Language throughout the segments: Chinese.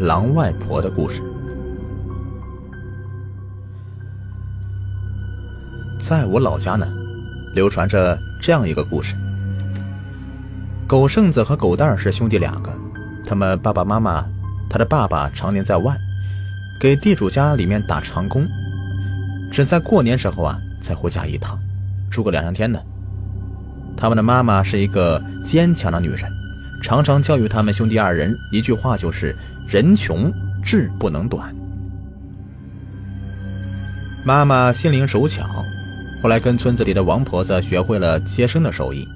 狼外婆的故事。在我老家呢，流传着这样一个故事：狗剩子和狗蛋儿是兄弟两个，他们爸爸妈妈，他的爸爸常年在外，给地主家里面打长工，只在过年时候啊才回家一趟，住个两三天呢。他们的妈妈是一个坚强的女人，常常教育他们兄弟二人一句话，就是“人穷志不能短”。妈妈心灵手巧。后来跟村子里的王婆子学会了接生的手艺，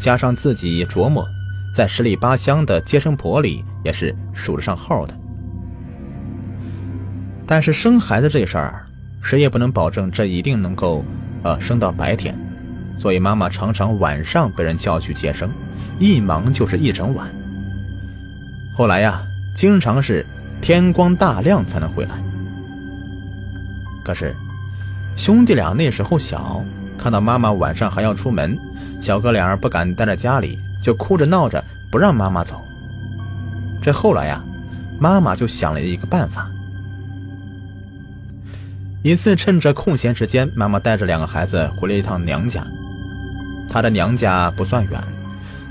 加上自己琢磨，在十里八乡的接生婆里也是数得上号的。但是生孩子这事儿，谁也不能保证这一定能够，呃，生到白天，所以妈妈常常晚上被人叫去接生，一忙就是一整晚。后来呀，经常是天光大亮才能回来。可是。兄弟俩那时候小，看到妈妈晚上还要出门，小哥俩不敢待在家里，就哭着闹着不让妈妈走。这后来呀，妈妈就想了一个办法。一次趁着空闲时间，妈妈带着两个孩子回了一趟娘家。她的娘家不算远，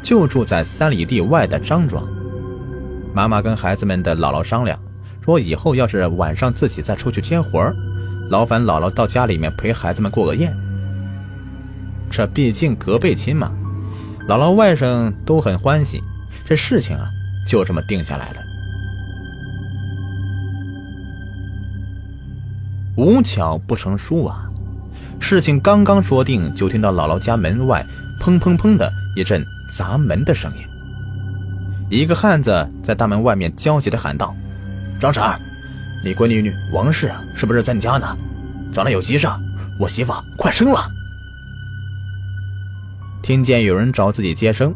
就住在三里地外的张庄。妈妈跟孩子们的姥姥商量，说以后要是晚上自己再出去接活儿。劳烦姥姥到家里面陪孩子们过个夜，这毕竟隔辈亲嘛，姥姥外甥都很欢喜，这事情啊就这么定下来了。无巧不成书啊，事情刚刚说定，就听到姥姥家门外砰砰砰的一阵砸门的声音，一个汉子在大门外面焦急的喊道：“张婶。”你闺女女王氏是不是在你家呢？找来有急事，我媳妇快生了。听见有人找自己接生，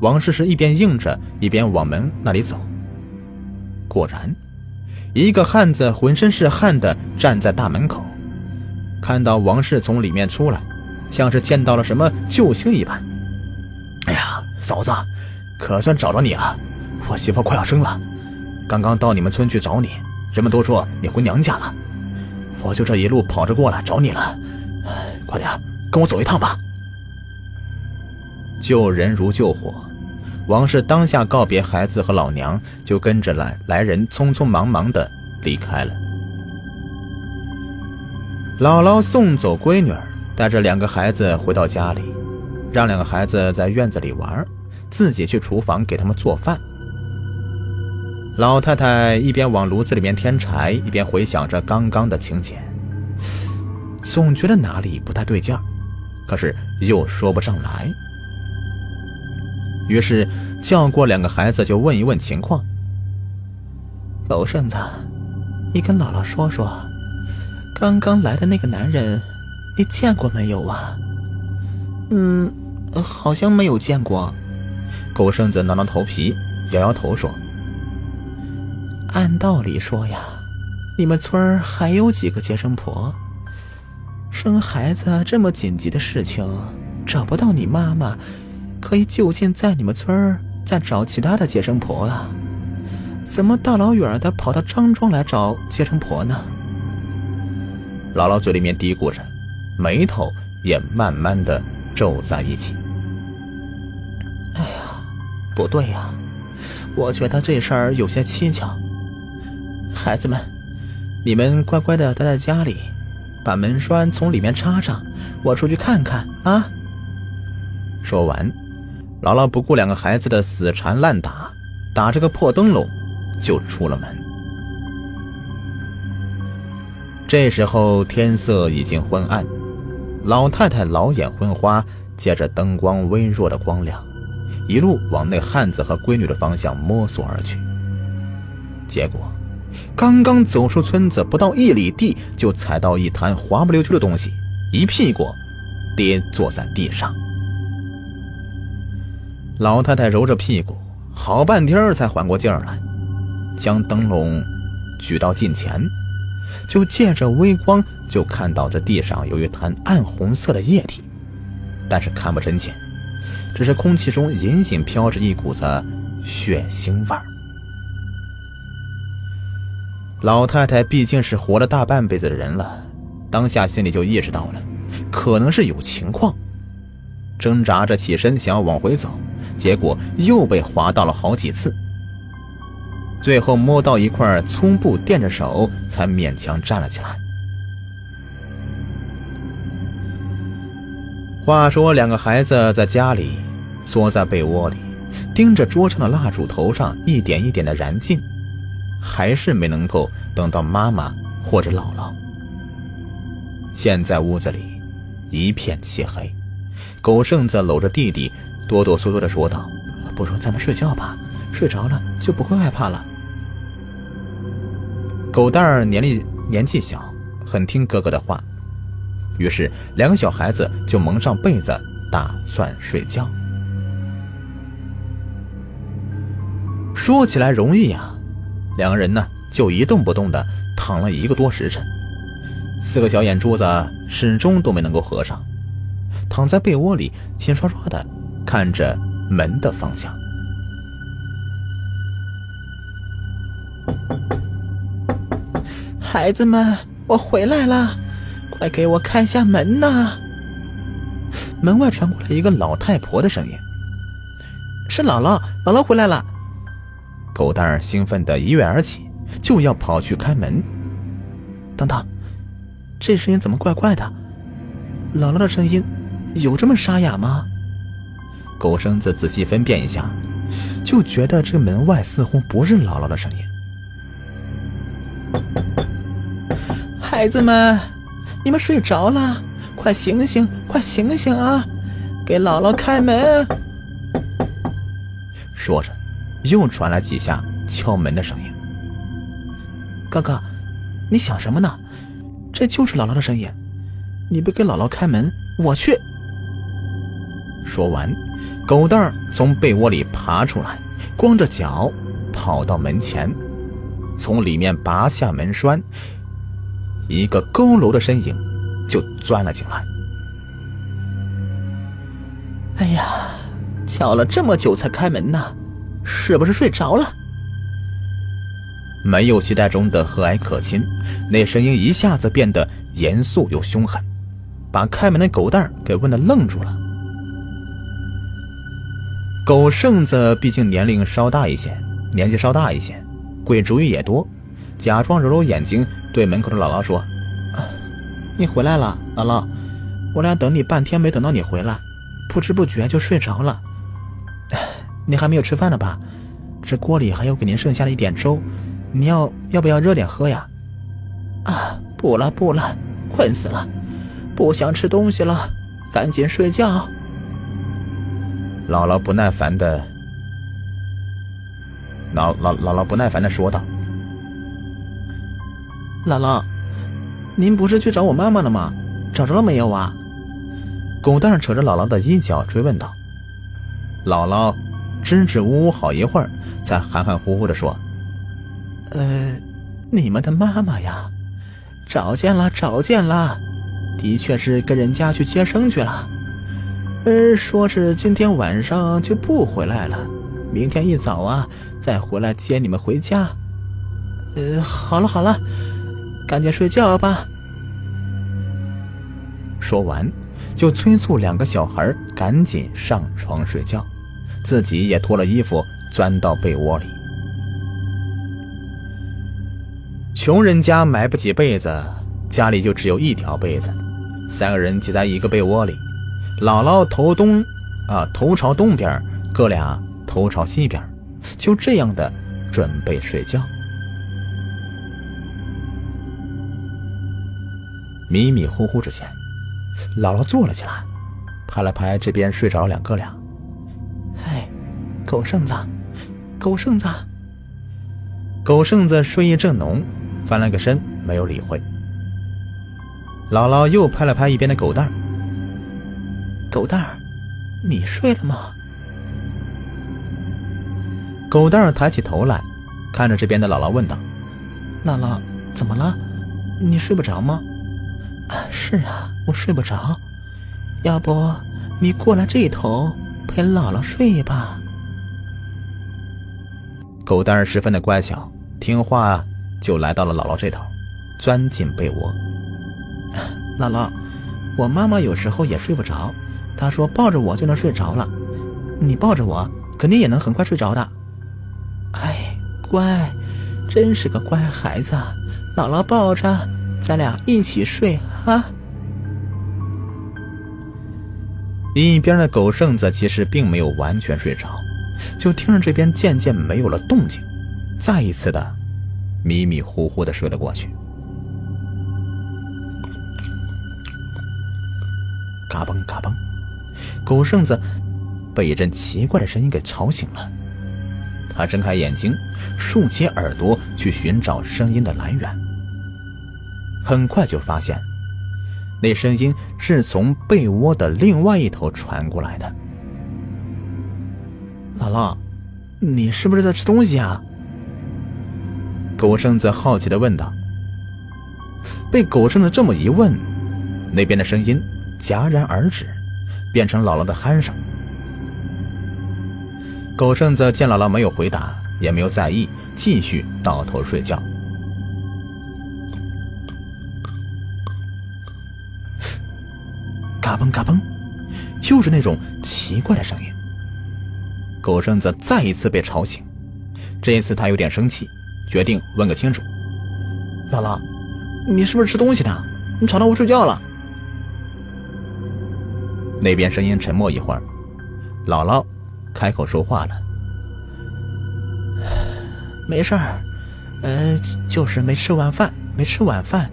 王氏是一边应着，一边往门那里走。果然，一个汉子浑身是汗的站在大门口，看到王氏从里面出来，像是见到了什么救星一般。哎呀，嫂子，可算找着你了！我媳妇快要生了，刚刚到你们村去找你。人们都说你回娘家了，我就这一路跑着过来找你了。快点，跟我走一趟吧。救人如救火，王氏当下告别孩子和老娘，就跟着来来人匆匆忙忙的离开了。姥姥送走闺女儿，带着两个孩子回到家里，让两个孩子在院子里玩，自己去厨房给他们做饭。老太太一边往炉子里面添柴，一边回想着刚刚的情节，总觉得哪里不太对劲儿，可是又说不上来。于是叫过两个孩子，就问一问情况。狗剩子，你跟姥姥说说，刚刚来的那个男人，你见过没有啊？嗯，好像没有见过。狗剩子挠挠头皮，摇摇头说。按道理说呀，你们村儿还有几个接生婆？生孩子这么紧急的事情，找不到你妈妈，可以就近在你们村儿再找其他的接生婆啊？怎么大老远的跑到张庄来找接生婆呢？姥姥嘴里面嘀咕着，眉头也慢慢的皱在一起。不对呀，我觉得这事儿有些蹊跷。孩子们，你们乖乖的待在家里，把门栓从里面插上，我出去看看啊。说完，姥姥不顾两个孩子的死缠烂打，打着个破灯笼就出了门。这时候天色已经昏暗，老太太老眼昏花，借着灯光微弱的光亮，一路往那汉子和闺女的方向摸索而去。结果。刚刚走出村子不到一里地，就踩到一滩滑不溜秋的东西，一屁股跌坐在地上。老太太揉着屁股，好半天才缓过劲儿来，将灯笼举到近前，就借着微光，就看到这地上有一滩暗红色的液体，但是看不真切，只是空气中隐隐飘着一股子血腥味儿。老太太毕竟是活了大半辈子的人了，当下心里就意识到了，可能是有情况，挣扎着起身想要往回走，结果又被划到了好几次，最后摸到一块粗布垫着手，才勉强站了起来。话说，两个孩子在家里缩在被窝里，盯着桌上的蜡烛头上一点一点的燃尽。还是没能够等到妈妈或者姥姥。现在屋子里一片漆黑，狗剩子搂着弟弟，哆哆嗦嗦的说道：“不如咱们睡觉吧，睡着了就不会害怕了。”狗蛋儿年龄年纪小，很听哥哥的话，于是两个小孩子就蒙上被子，打算睡觉。说起来容易呀。两个人呢，就一动不动的躺了一个多时辰，四个小眼珠子始终都没能够合上，躺在被窝里，心刷刷的看着门的方向。孩子们，我回来了，快给我开下门呐！门外传过来一个老太婆的声音：“是姥姥，姥姥回来了。”狗蛋儿兴奋的一跃而起，就要跑去开门。等等，这声音怎么怪怪的？姥姥的声音有这么沙哑吗？狗生子仔细分辨一下，就觉得这门外似乎不是姥姥的声音。孩子们，你们睡着了？快醒醒，快醒醒啊！给姥姥开门！说着。又传来几下敲门的声音。哥哥，你想什么呢？这就是姥姥的声音。你不给姥姥开门，我去。说完，狗蛋儿从被窝里爬出来，光着脚跑到门前，从里面拔下门栓，一个佝偻的身影就钻了进来。哎呀，敲了这么久才开门呢。是不是睡着了？没有期待中的和蔼可亲，那声音一下子变得严肃又凶狠，把开门的狗蛋儿给问的愣住了。狗剩子毕竟年龄稍大一些，年纪稍大一些，鬼主意也多，假装揉揉眼睛，对门口的姥姥说：“你回来了，姥姥，我俩等你半天没等到你回来，不知不觉就睡着了。”你还没有吃饭呢吧？这锅里还有给您剩下的一点粥，你要要不要热点喝呀？啊，不了不了，困死了，不想吃东西了，赶紧睡觉。姥姥不耐烦的，姥姥姥姥不耐烦的说道：“姥姥，您不是去找我妈妈了吗？找着了没有啊？”狗蛋扯着姥姥的衣角追问道：“姥姥。”支支吾吾好一会儿，才含含糊糊的说：“呃，你们的妈妈呀，找见了，找见了，的确是跟人家去接生去了。呃，说是今天晚上就不回来了，明天一早啊再回来接你们回家。呃，好了好了，赶紧睡觉吧。”说完，就催促两个小孩赶紧上床睡觉。自己也脱了衣服，钻到被窝里。穷人家买不起被子，家里就只有一条被子，三个人挤在一个被窝里，姥姥头东，啊头朝东边，哥俩头朝西边，就这样的准备睡觉。迷迷糊糊之间，姥姥坐了起来，拍了拍这边睡着两哥俩。狗剩子，狗剩子，狗剩子睡意正浓，翻了个身，没有理会。姥姥又拍了拍一边的狗蛋儿：“狗蛋儿，你睡了吗？”狗蛋儿抬起头来，看着这边的姥姥问道：“姥姥，怎么了？你睡不着吗？”“啊，是啊，我睡不着。要不你过来这头陪姥姥睡吧。”狗蛋儿十分的乖巧听话，就来到了姥姥这头，钻进被窝。姥姥，我妈妈有时候也睡不着，她说抱着我就能睡着了，你抱着我肯定也能很快睡着的。哎，乖，真是个乖孩子，姥姥抱着，咱俩一起睡哈。一边的狗剩子其实并没有完全睡着，就听着这边渐渐没有了动静，再一次的迷迷糊糊的睡了过去。嘎嘣嘎嘣，狗剩子被一阵奇怪的声音给吵醒了。他睁开眼睛，竖起耳朵去寻找声音的来源，很快就发现。那声音是从被窝的另外一头传过来的。姥姥，你是不是在吃东西啊？狗剩子好奇的问道。被狗剩子这么一问，那边的声音戛然而止，变成姥姥的鼾声。狗剩子见姥姥没有回答，也没有在意，继续倒头睡觉。嘎嘣嘎嘣，又是那种奇怪的声音。狗剩子再一次被吵醒，这一次他有点生气，决定问个清楚：“姥姥，你是不是吃东西呢？你吵到我睡觉了。”那边声音沉默一会儿，姥姥开口说话了：“没事儿，呃，就是没吃晚饭，没吃晚饭，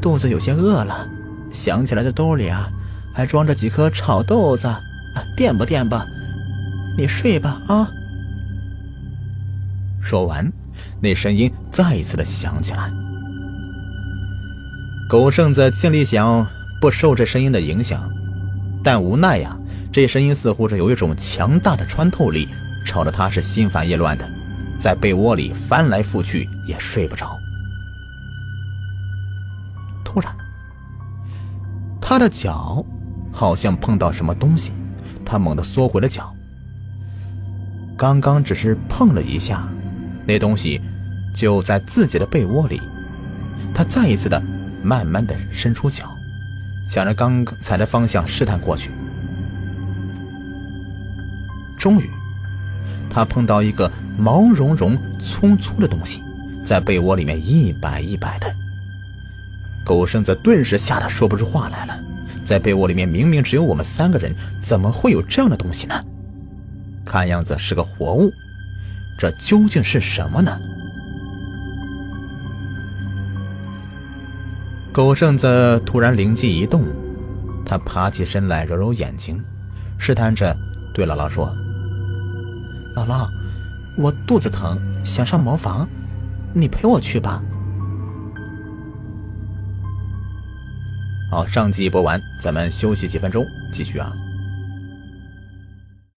肚子有些饿了，想起来这兜里啊。”还装着几颗炒豆子，垫吧垫吧，你睡吧啊！说完，那声音再一次的响起来。狗剩子尽力想不受这声音的影响，但无奈呀，这声音似乎是有一种强大的穿透力，吵得他是心烦意乱的，在被窝里翻来覆去也睡不着。突然，他的脚。好像碰到什么东西，他猛地缩回了脚。刚刚只是碰了一下，那东西就在自己的被窝里。他再一次的慢慢的伸出脚，向着刚才的方向试探过去。终于，他碰到一个毛茸茸、粗粗的东西，在被窝里面一摆一摆的。狗剩子顿时吓得说不出话来了。在被窝里面，明明只有我们三个人，怎么会有这样的东西呢？看样子是个活物，这究竟是什么呢？狗剩子突然灵机一动，他爬起身来，揉揉眼睛，试探着对姥姥说：“姥姥，我肚子疼，想上茅房，你陪我去吧。”好，上集播完，咱们休息几分钟，继续啊。